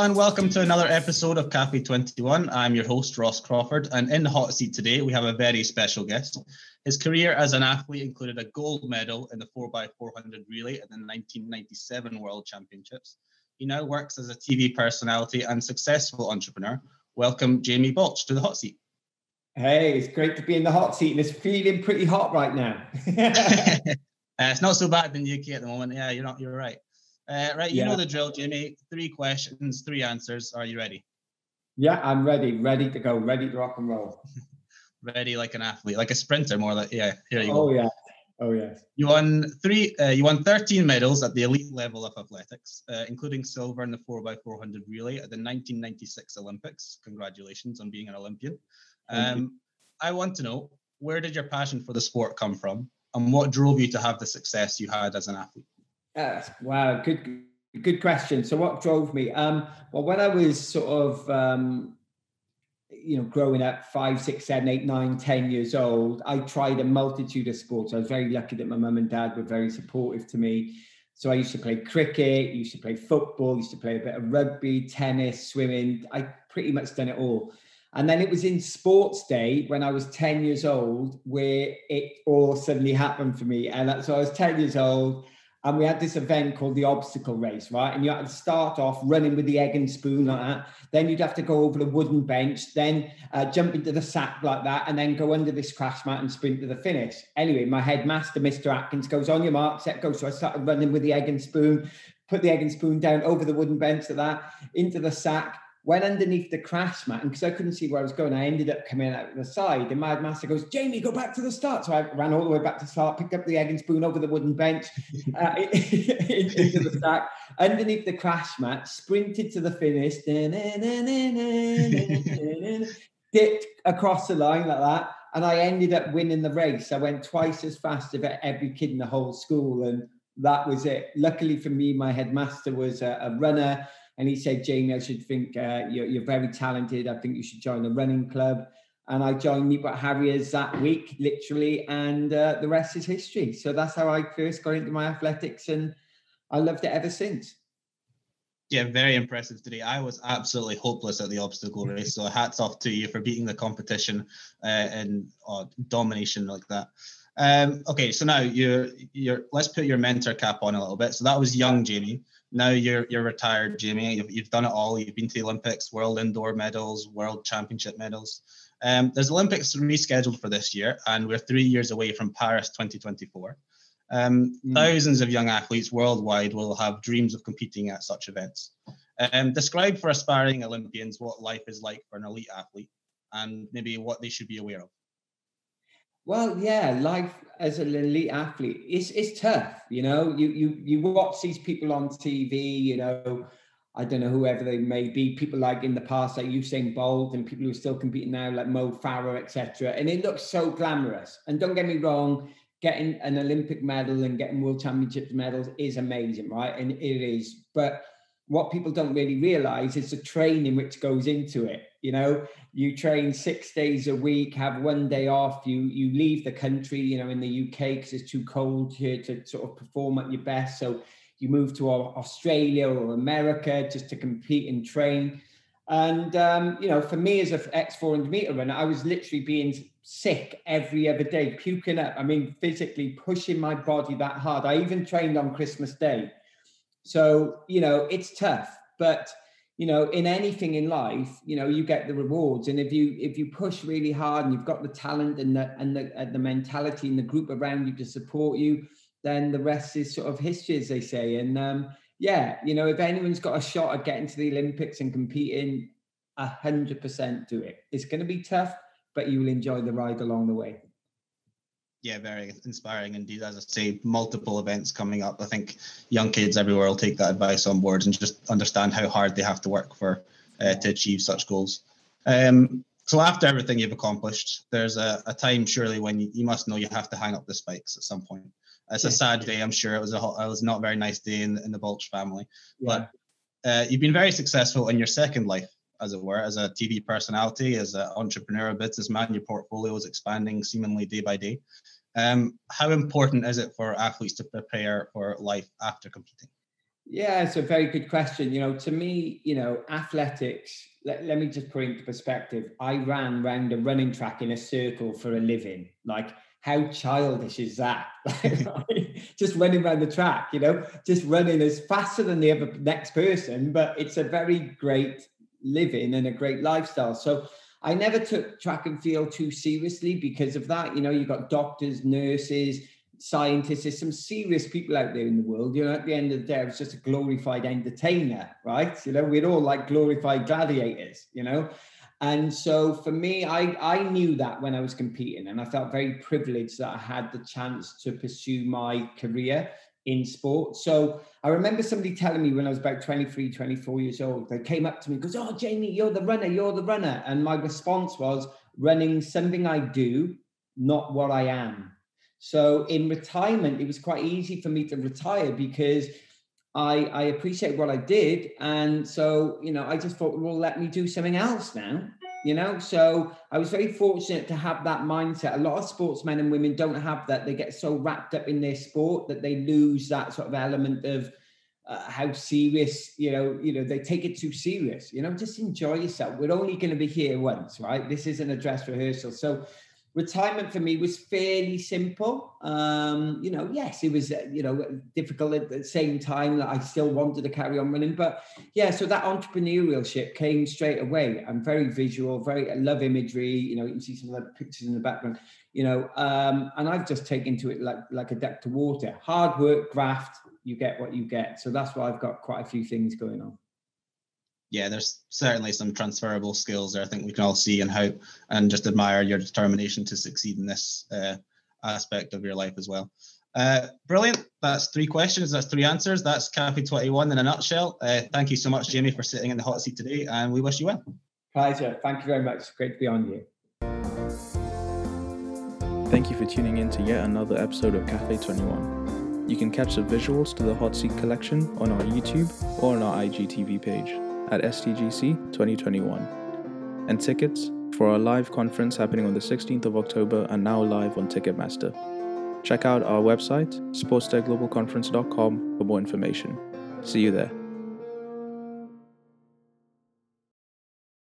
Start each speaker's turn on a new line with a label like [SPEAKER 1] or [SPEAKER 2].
[SPEAKER 1] and welcome to another episode of Cafe 21. I'm your host, Ross Crawford, and in the hot seat today, we have a very special guest. His career as an athlete included a gold medal in the 4x400 relay at the 1997 World Championships. He now works as a TV personality and successful entrepreneur. Welcome, Jamie Baulch, to the hot seat.
[SPEAKER 2] Hey, it's great to be in the hot seat, and it's feeling pretty hot right now.
[SPEAKER 1] uh, it's not so bad in the UK at the moment. Yeah, you're not. You're right. Uh, right, you yeah. know the drill, Jamie. Three questions, three answers. Are you ready?
[SPEAKER 2] Yeah, I'm ready. Ready to go. Ready to rock and roll.
[SPEAKER 1] ready like an athlete, like a sprinter, more like yeah. Here you
[SPEAKER 2] oh,
[SPEAKER 1] go.
[SPEAKER 2] Oh yeah. Oh yeah.
[SPEAKER 1] You won three. Uh, you won 13 medals at the elite level of athletics, uh, including silver in the 4x400 relay at the 1996 Olympics. Congratulations on being an Olympian. Um, I want to know where did your passion for the sport come from, and what drove you to have the success you had as an athlete?
[SPEAKER 2] Wow, good good question. So what drove me? Um, well, when I was sort of um, you know growing up, five, six, seven, eight, nine, ten years old, I tried a multitude of sports. I was very lucky that my mum and dad were very supportive to me. So I used to play cricket, used to play football, used to play a bit of rugby, tennis, swimming. I pretty much done it all. And then it was in sports day when I was 10 years old where it all suddenly happened for me. And so I was 10 years old and we had this event called the obstacle race, right? And you had to start off running with the egg and spoon like that. Then you'd have to go over the wooden bench, then uh, jump into the sack like that, and then go under this crash mat and sprint to the finish. Anyway, my headmaster, Mr. Atkins, goes on your mark, set, go. So I started running with the egg and spoon, put the egg and spoon down over the wooden bench like that, into the sack, went underneath the crash mat, and because I couldn't see where I was going, I ended up coming out the side. And my master goes, Jamie, go back to the start. So I ran all the way back to the start, picked up the egg and spoon over the wooden bench uh, into the sack, underneath the crash mat, sprinted to the finish, dipped across the line like that. And I ended up winning the race. I went twice as fast as every kid in the whole school. And that was it. Luckily for me, my headmaster was a, a runner and he said, Jamie, I should think uh, you're, you're, very talented. I think you should join the running club. And I joined Newport Harriers that week, literally, and uh, the rest is history. So that's how I first got into my athletics, and I loved it ever since.
[SPEAKER 1] Yeah, very impressive today. I was absolutely hopeless at the obstacle race. So hats off to you for beating the competition uh, and uh, domination like that. Um, okay, so now you're you're let's put your mentor cap on a little bit. So that was young Jamie now you're you're retired, Jamie. You've, you've done it all. You've been to the Olympics, World Indoor medals, World Championship medals. Um, there's Olympics rescheduled for this year, and we're three years away from Paris 2024. Um, mm. Thousands of young athletes worldwide will have dreams of competing at such events. Um, describe for aspiring Olympians what life is like for an elite athlete, and maybe what they should be aware of.
[SPEAKER 2] Well, yeah, life as an elite athlete is it's tough. You know, you you you watch these people on TV. You know, I don't know whoever they may be. People like in the past, like Usain Bolt, and people who are still competing now, like Mo Farah, etc. And it looks so glamorous. And don't get me wrong, getting an Olympic medal and getting World Championships medals is amazing, right? And it is, but what people don't really realize is the training which goes into it you know? You train six days a week have one day off you you leave the country you know in the uk because it's too cold here to sort of perform at your best. So you move to australia or america just to compete and train. And um, you know for me as an ex 400 meter runner i was literally being sick every other day puking up. I mean physically pushing my body that hard. I even trained on christmas day so, you know, it's tough, but you know, in anything in life, you know, you get the rewards. And if you if you push really hard and you've got the talent and the and the, and the mentality and the group around you to support you, then the rest is sort of history, as they say. And um, yeah, you know, if anyone's got a shot at getting to the Olympics and competing, a hundred percent do it. It's going to be tough, but you will enjoy the ride along the way
[SPEAKER 1] yeah, very inspiring indeed. As I say, multiple events coming up. I think young kids everywhere will take that advice on board and just understand how hard they have to work for uh, to achieve such goals. Um, so after everything you've accomplished, there's a, a time surely when you, you, must know you have to hang up the spikes at some point. It's a sad day, I'm sure. It was a it was not a very nice day in, in the Baulch family, yeah. but uh, you've been very successful in your second life as it were, as a TV personality, as an entrepreneur, a businessman, your portfolio is expanding seemingly day by day. Um, how important is it for athletes to prepare for life after competing?
[SPEAKER 2] Yeah, it's a very good question. You know, to me, you know, athletics, let, let me just put into perspective. I ran around a running track in a circle for a living. Like, how childish is that? just running around the track, you know, just running as faster than the other next person, but it's a very great living and a great lifestyle. So I never took track and field too seriously because of that. You know, you've got doctors, nurses, scientists, there's some serious people out there in the world. You know, at the end of the day, I was just a glorified entertainer, right? You know, we're all like glorified gladiators, you know. And so for me, I, I knew that when I was competing, and I felt very privileged that I had the chance to pursue my career in sport. So I remember somebody telling me when I was about 23, 24 years old, they came up to me, goes, Oh, Jamie, you're the runner, you're the runner. And my response was, running something I do, not what I am. So in retirement, it was quite easy for me to retire because I, I appreciate what I did. And so, you know, I just thought, well, let me do something else now, you know? So I was very fortunate to have that mindset. A lot of sportsmen and women don't have that. They get so wrapped up in their sport that they lose that sort of element of uh, how serious, you know, you know, they take it too serious, you know, just enjoy yourself. We're only going to be here once, right? This isn't a dress rehearsal. So retirement for me was fairly simple. Um, you know, yes, it was uh, you know difficult at the same time that I still wanted to carry on running. But yeah, so that entrepreneurship came straight away. I'm very visual, very I love imagery. You know, you can see some of the pictures in the background. You know, um, and I've just taken to it like like a duck to water. Hard work, graft, you get what you get. So that's why I've got quite a few things going on
[SPEAKER 1] yeah, there's certainly some transferable skills there. I think we can all see and hope and just admire your determination to succeed in this uh, aspect of your life as well. Uh, brilliant. That's three questions. That's three answers. That's Cafe 21 in a nutshell. Uh, thank you so much, Jamie, for sitting in the hot seat today, and we wish you well.
[SPEAKER 2] Pleasure. Thank you very much. Great to be on here.
[SPEAKER 3] Thank you for tuning in to yet another episode of Cafe 21. You can catch the visuals to the Hot Seat collection on our YouTube or on our IGTV page at STGC 2021. And tickets for our live conference happening on the 16th of October are now live on Ticketmaster. Check out our website, sportstechglobalconference.com, for more information. See you there.